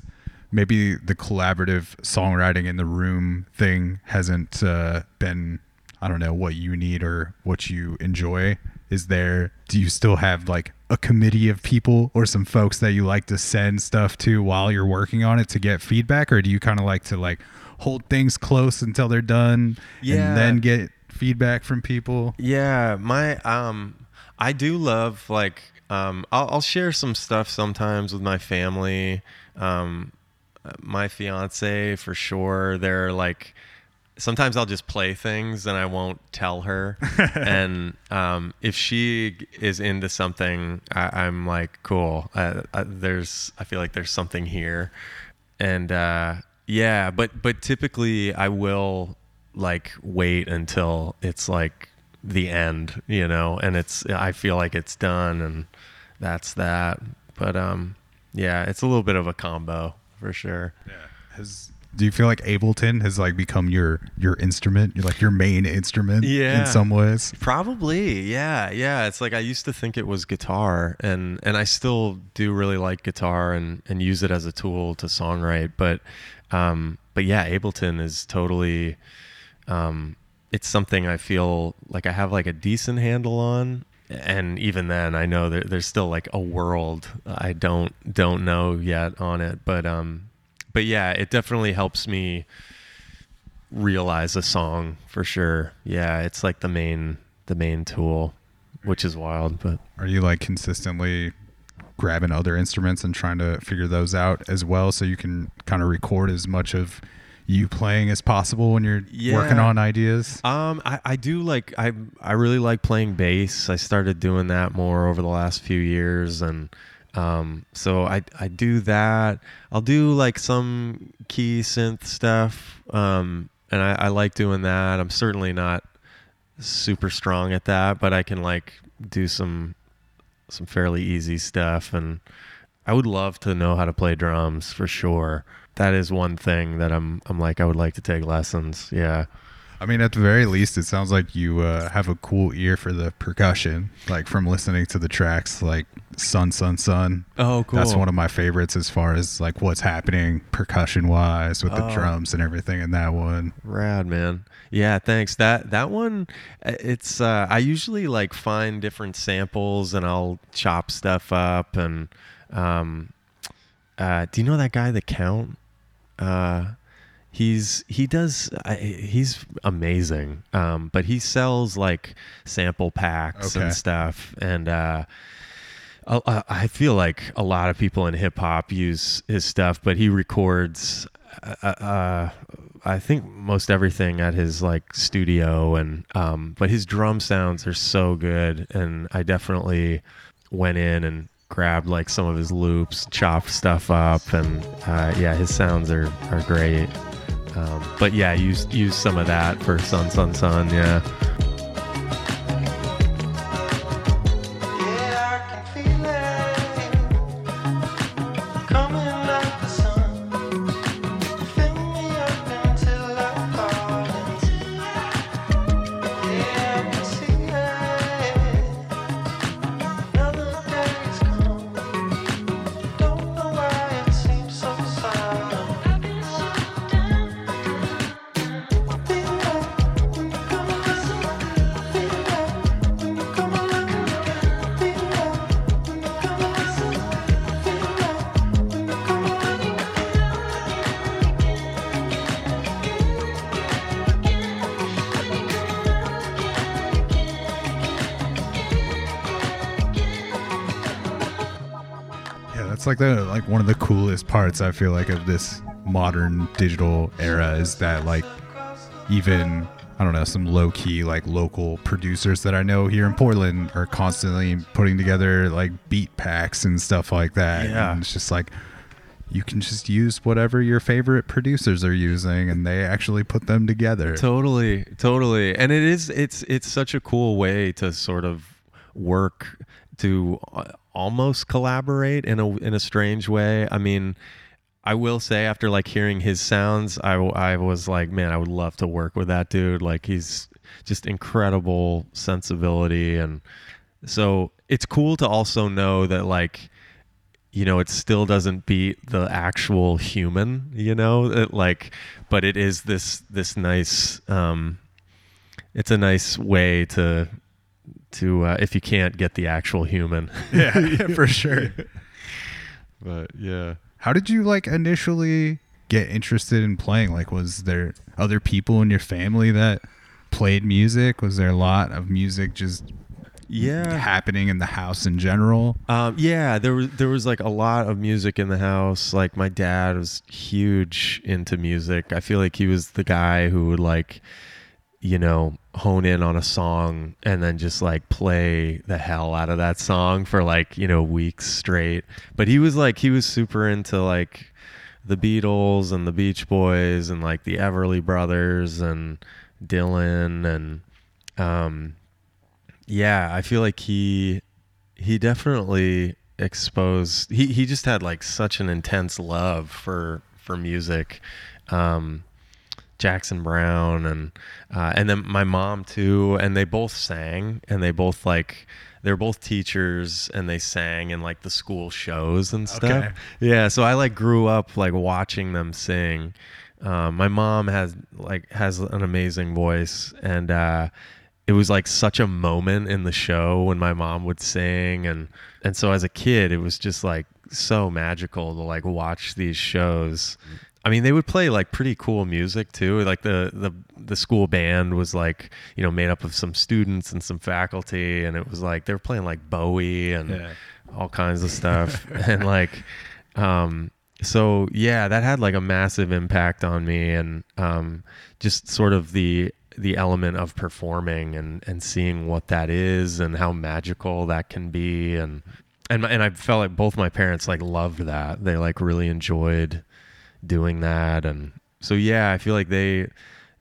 maybe the collaborative songwriting in the room thing hasn't uh, been i don't know what you need or what you enjoy is there do you still have like a committee of people or some folks that you like to send stuff to while you're working on it to get feedback or do you kind of like to like hold things close until they're done Yeah. and then get feedback from people Yeah, my um I do love like um I'll, I'll share some stuff sometimes with my family. Um my fiance for sure. They're like sometimes I'll just play things and I won't tell her. and um, if she is into something, I, I'm like, cool. Uh, uh, there's, I feel like there's something here, and uh, yeah. But but typically I will like wait until it's like the end, you know, and it's I feel like it's done and that's that. But um, yeah, it's a little bit of a combo for sure. Has do you feel like Ableton has like become your your instrument? You're like your main instrument Yeah. in some ways. Probably, yeah, yeah. It's like I used to think it was guitar, and and I still do really like guitar and and use it as a tool to songwrite. But, um, but yeah, Ableton is totally, um, it's something I feel like I have like a decent handle on. And even then, I know that there's still like a world I don't don't know yet on it. But um, but yeah, it definitely helps me realize a song for sure. Yeah, it's like the main the main tool, which is wild, but Are you like consistently grabbing other instruments and trying to figure those out as well so you can kind of record as much of you playing as possible when you're working on ideas? um I, I do like I I really like playing bass. I started doing that more over the last few years and um so I I do that. I'll do like some key synth stuff. Um and I, I like doing that. I'm certainly not super strong at that, but I can like do some some fairly easy stuff and I would love to know how to play drums for sure. That is one thing that I'm I'm like I would like to take lessons. Yeah. I mean, at the very least, it sounds like you uh, have a cool ear for the percussion, like from listening to the tracks, like "Sun, Sun, Sun." Oh, cool! That's one of my favorites as far as like what's happening percussion wise with the Oh. drums and everything in that one. Rad, man. Yeah, thanks. That that one uh, it's uh I usually like find different samples and I'll chop stuff up and um uh do you know that guy the Kount? Uh he's he does I, he's amazing. Um but he sells like sample packs Okay. and stuff and uh I- feel like a lot of people in hip hop use his stuff, but he records. Uh, uh, I think most everything at his like studio, and um, but his drum sounds are so good, and I definitely went in and grabbed like some of his loops, chopped stuff up, and uh, yeah, his sounds are are great. Um, but yeah, use use some of that for Sun Sun Sun. Yeah. Yeah, that's like the like one of the coolest parts I feel like of this modern digital era is that like even I don't know some low key like local producers that I know here in Portland are constantly putting together like beat packs and stuff like that. Yeah. and it's just like you can just use whatever your favorite producers are using, and they actually put them together. Totally, totally. And it is it's it's such a cool way to sort of work to uh, almost collaborate in a in a strange way. I mean, I will say after like hearing his sounds, I I was like, man, I would love to work with that dude. Like he's just incredible sensibility and so it's cool to also know that like you know it still doesn't beat the actual human you know it, like but it is this this nice um it's a nice way to to uh, if you can't get the actual human yeah, for sure. but yeah How did you like initially get interested in playing? Like, was there other people in your family that played music? Was there a lot of music just Yeah. happening in the house in general. Um, yeah, there was there was like a lot of music in the house. Like my dad was huge into music. I feel like he was the guy who would like, you know, hone in on a song and then just like play the hell out of that song for like you know weeks straight. But he was like he was super into like the Beatles and the Beach Boys and like the Everly Brothers and Dylan and um yeah, I feel like he he definitely exposed he he just had like such an intense love for for music. Um Jackson Browne and uh, and then my mom too, and they both sang and they both like they're both teachers and they sang in like the school shows and stuff. Okay. Yeah, so I like grew up like watching them sing. Um, my mom has like has an amazing voice and uh, it was like such a moment in the show when my mom would sing and and so as a kid it was just like so magical to like watch these shows i mean they would play like pretty cool music too. Like the the the school band was like you know made up of some students and some faculty and it was like they were playing like bowie and Yeah. all kinds of stuff. And like um so yeah that had like a massive impact on me and um just sort of the the element of performing and and seeing what that is and how magical that can be. And and and I felt like both my parents like loved that. They like really enjoyed doing that and so yeah I feel like they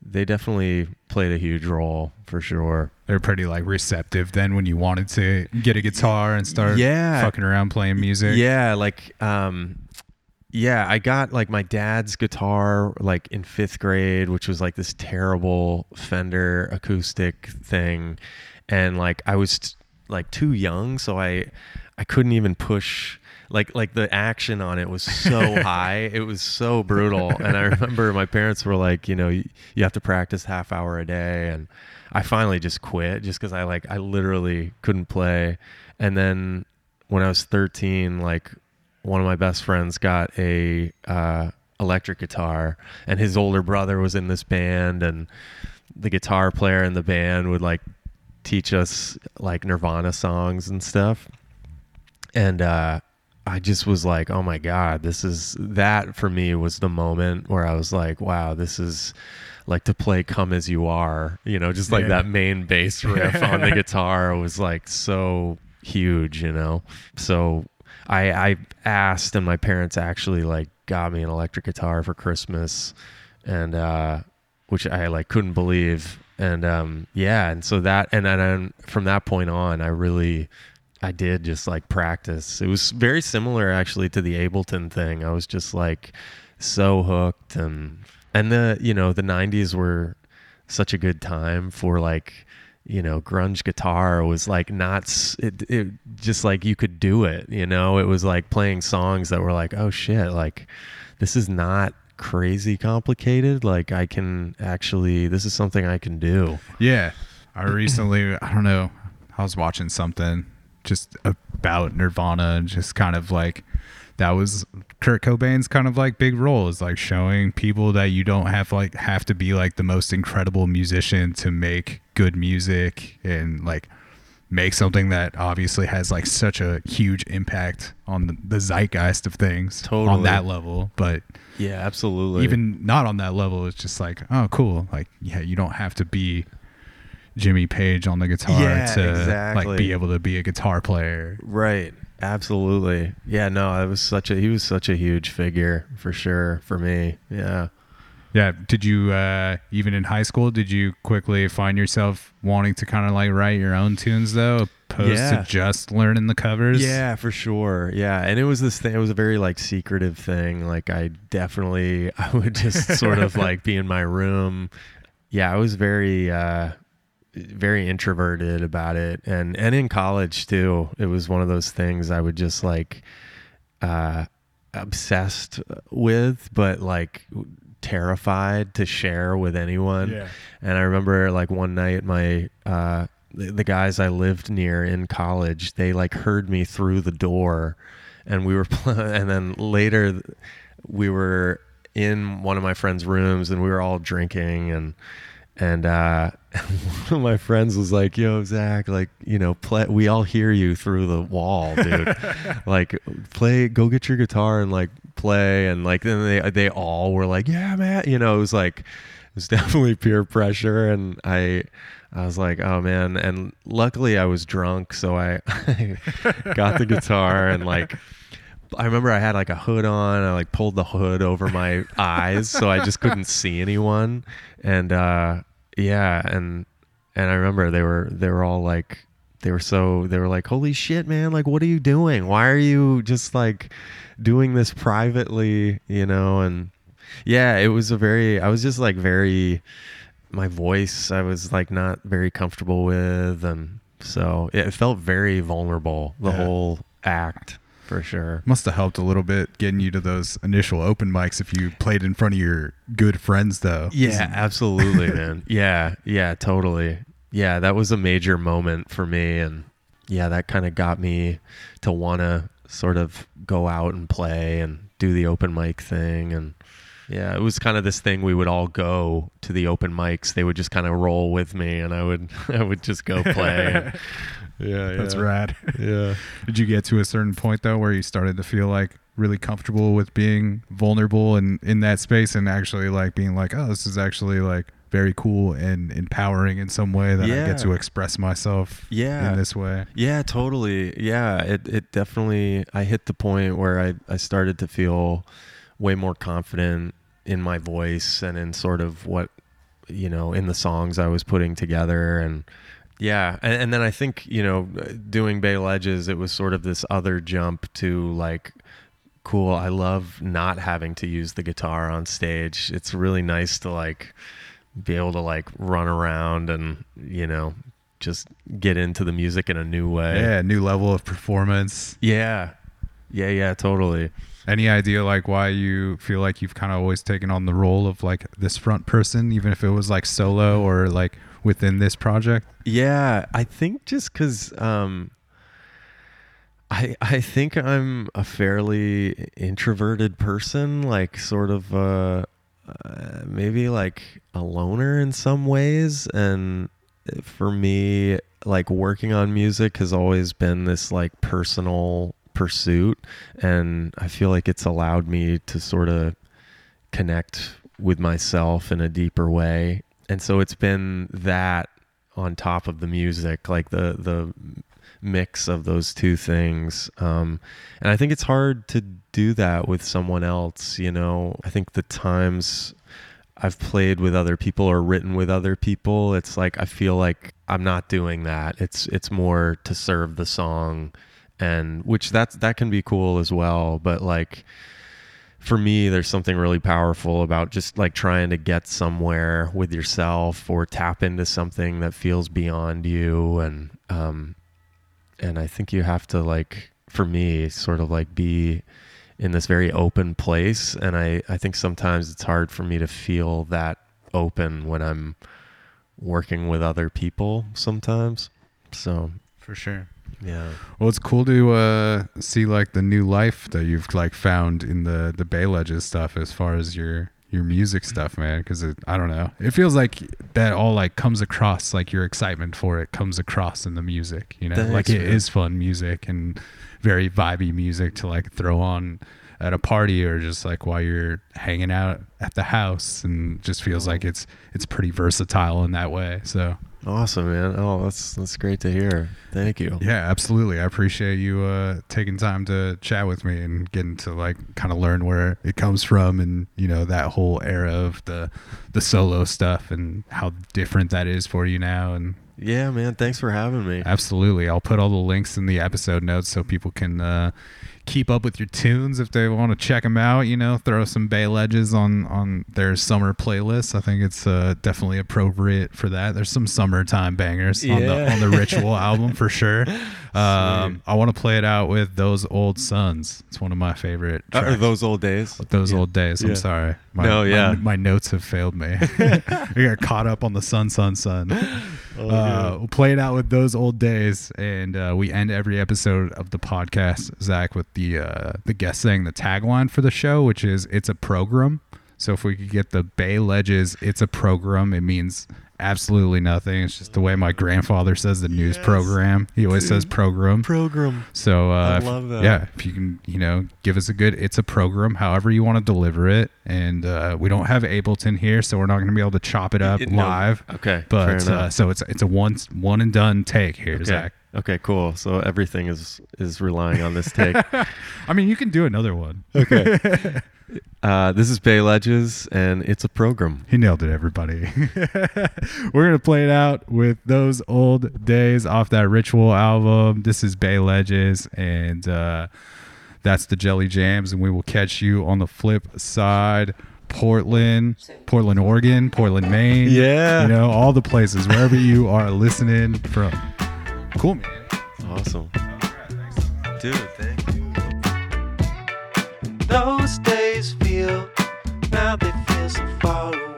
they definitely played a huge role for sure They're pretty like receptive then when you wanted to get a guitar and start Yeah. fucking around playing music. Yeah, like um yeah, I got like my dad's guitar like in 5th grade, which was like this terrible Fender acoustic thing and like I was like too young so I I couldn't even push like like the action on it was so high. It was so brutal. And i remember my parents were like you know you, you have to practice half hour a day. And i finally just quit just because i like i literally couldn't play. And then when i was 13 like one of my best friends got a uh, electric guitar and his older brother was in this band and the guitar player in the band would like teach us like nirvana songs and stuff. And uh I just was like, oh my God, this is that for me was the moment where I was like, wow, this is like to play Come As You Are, you know, just like Yeah. that main bass riff on the guitar was like so huge, you know? So I, I asked, and my parents actually like got me an electric guitar for Christmas, and, uh, which I like couldn't believe. And, um, yeah. And so that, and then from that point on, I really, I did just like practice. It was very similar actually to the Ableton thing. I was just like so hooked and and the you know the 90s were such a good time for like you know grunge guitar was like not it, it just like you could do it you know it was like playing songs that were like oh shit like this is not crazy complicated like i can actually this is something i can do Yeah. I recently, I don't know, I was watching something just about Nirvana and just kind of like that was Kurt Cobain's kind of like big role is like showing people that you don't have like have to be like the most incredible musician to make good music and like make something that obviously has like such a huge impact on the, the zeitgeist of things Totally. on that level but yeah absolutely even not on that level it's just like oh cool like yeah you don't have to be jimmy page on the guitar Yeah, to exactly. like be able to be a guitar player Right. Absolutely. Yeah, no, it was such a he was such a huge figure for sure for me. Yeah. yeah did you uh even in high school did you quickly find yourself wanting to kind of like write your own tunes though opposed Yeah. to just learning the covers Yeah, for sure. Yeah, and it was this thing. It was a very like secretive thing. Like I definitely, I would just sort of like be in my room. Yeah, I was very, uh, very introverted about it, and and in college too. It was one of those things I would just like, uh, obsessed with, but like terrified to share with anyone. Yeah. And I remember like one night my uh the, the guys I lived near in college, they like heard me through the door and we were pl- and then later we were in one of my friends' rooms and we were all drinking and and uh, one of my friends was like, "Yo, Zach, like you know, play. We all hear you through the wall, dude. like, play. Go get your guitar and like play." And like then they they all were like, "Yeah, man." You know, it was like it was definitely peer pressure, and I. I was like, oh man. And luckily I was drunk. So I got the guitar and like, I remember I had like a hood on. I like pulled the hood over my eyes. So I just couldn't see anyone. And, uh, yeah. And, and I remember they were, they were all like, they were so, they were like, holy shit, man. Like, what are you doing? Why are you just like doing this privately, you know? And yeah, it was a very, I was just like very, my voice I was like not very comfortable with and so it felt very vulnerable the Yeah. whole act for sure. Must have helped a little bit getting you to those initial open mics if you played in front of your good friends though. Yeah, absolutely, man. Yeah, yeah, totally. Yeah, that was a major moment for me and yeah, that kind of got me to want to sort of go out and play and do the open mic thing and yeah, it was kind of this thing we would all go to the open mics. They would just kind of roll with me and I would I would just go play. yeah, That's yeah. rad. Yeah. Did you get to a certain point though where you started to feel like really comfortable with being vulnerable and in that space and actually like being like, oh, this is actually like very cool and empowering in some way that I get to express myself Yeah. in this way. Yeah, totally. Yeah, it it definitely I hit the point where I I started to feel way more confident in my voice and in sort of what you know, in the songs I was putting together and yeah, and, and then I think, you know, doing Bay Ledges, it was sort of this other jump to like cool, I love not having to use the guitar on stage. It's really nice to like be able to like run around and, you know, just get into the music in a new way. Yeah, new level of performance. Yeah. Yeah, yeah, totally. Any idea like why you feel like you've kind of always taken on the role of like this front person, even if it was like solo or like within this project? Yeah, I think just cuz um I I think I'm a fairly introverted person, like sort of uh, uh maybe like a loner in some ways and for me like working on music has always been this like personal pursuit and I feel like it's allowed me to sort of connect with myself in a deeper way. And so it's been that on top of the music, like the the mix of those two things. Um, and I think it's hard to do that with someone else. You know, I think the times I've played with other people or written with other people, it's like I feel like I'm not doing that. It's it's more to serve the song, and which that's that can be cool as well. But like for me, there's something really powerful about just like trying to get somewhere with yourself or tap into something that feels beyond you. And, um, and I think you have to like, for me, sort of like be in this very open place. And I, I think sometimes it's hard for me to feel that open when I'm working with other people sometimes. So, For sure. Yeah. Well, it's cool to uh, see like the new life that you've like found in the the Bay Ledges stuff as far as your your music stuff, man. Because I don't know, it feels like that all like comes across like your excitement for it comes across in the music. You know, Thanks, like it man. is fun music and very vibey music to like throw on at a party or just like while you're hanging out at the house and just feels like it's it's pretty versatile in that way. So Awesome, man. Oh, that's, that's great to hear. Thank you. Yeah, absolutely. I appreciate you uh, taking time to chat with me and getting to like kind of learn where it comes from and you know that whole era of the the solo stuff and how different that is for you now and Yeah, man. Thanks for having me. absolutely. I'll put all the links in the episode notes so people can uh, keep up with your tunes if they want to check them out. You know, throw some Bay Ledges on on their summer playlist. I think it's uh, definitely appropriate for that. There's some summertime bangers on the on the Ritual album for sure. Um, I want to play it out with those old sons. It's one of my favorite. Uh, Tracks. Are those old days? those old days. I'm Yeah. sorry. My, No, yeah. My, my notes have failed me. I got caught up on the sun, sun, sun. Oh, uh, we'll play it out with those old days, and uh, we end every episode of the podcast, Zach, with the uh, the guest saying the tagline for the show, which is "It's a program." So if we could get the Bay Ledges, it's a program. It means absolutely nothing. It's just the way my grandfather says the news program. He always says program. Program. So uh, I if- love that. Yeah, if you can, you know, give us a good. It's a program, however you want to deliver it, and uh, we don't have Ableton here, so we're not going to be able to chop it up It- no. live. Okay, fair but uh, so it's it's a one one and done take here, Okay. Zach. Okay, cool. So everything is is relying on this take. I mean, you can do another one. okay. Uh, this is Bay Ledges, and it's a program. He nailed it, everybody. We're gonna play it out with those old days off that Ritual album. This is Bay Ledges, and uh, that's the Jelly Jams, and we will catch you on the flip side. Portland, Portland, Oregon, Portland, Maine. Yeah. you know all the places wherever you are listening from. Cool, man. Awesome. Dude, thank you. Those days feel, now they feel so far away.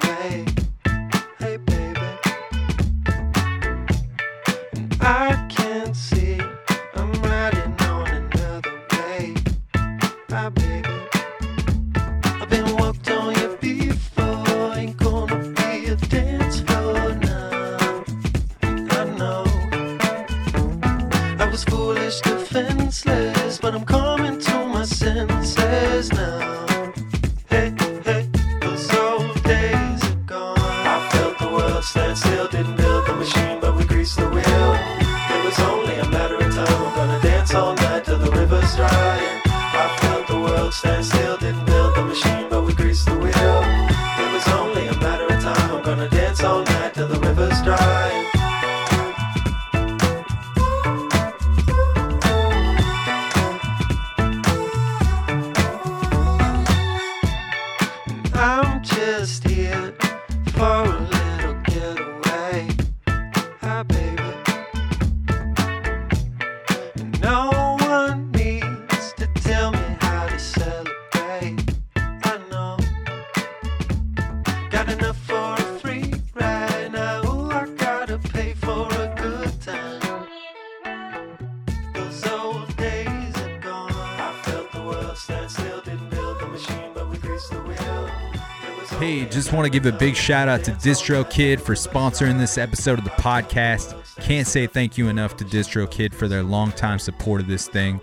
To give a big shout out to DistroKid for sponsoring this episode of the podcast. Can't say thank you enough to DistroKid for their longtime support of this thing.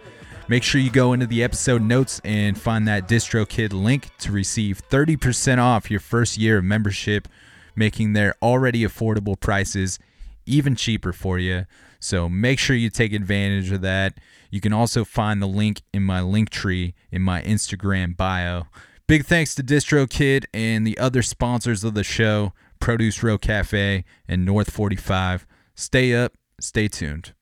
Make sure you go into the episode notes and find that DistroKid link to receive 30% off your first year of membership, making their already affordable prices even cheaper for you. So make sure you take advantage of that. You can also find the link in my link tree in my Instagram bio. Big thanks to DistroKid and the other sponsors of the show, Produce Row Cafe and North 45. Stay up, stay tuned.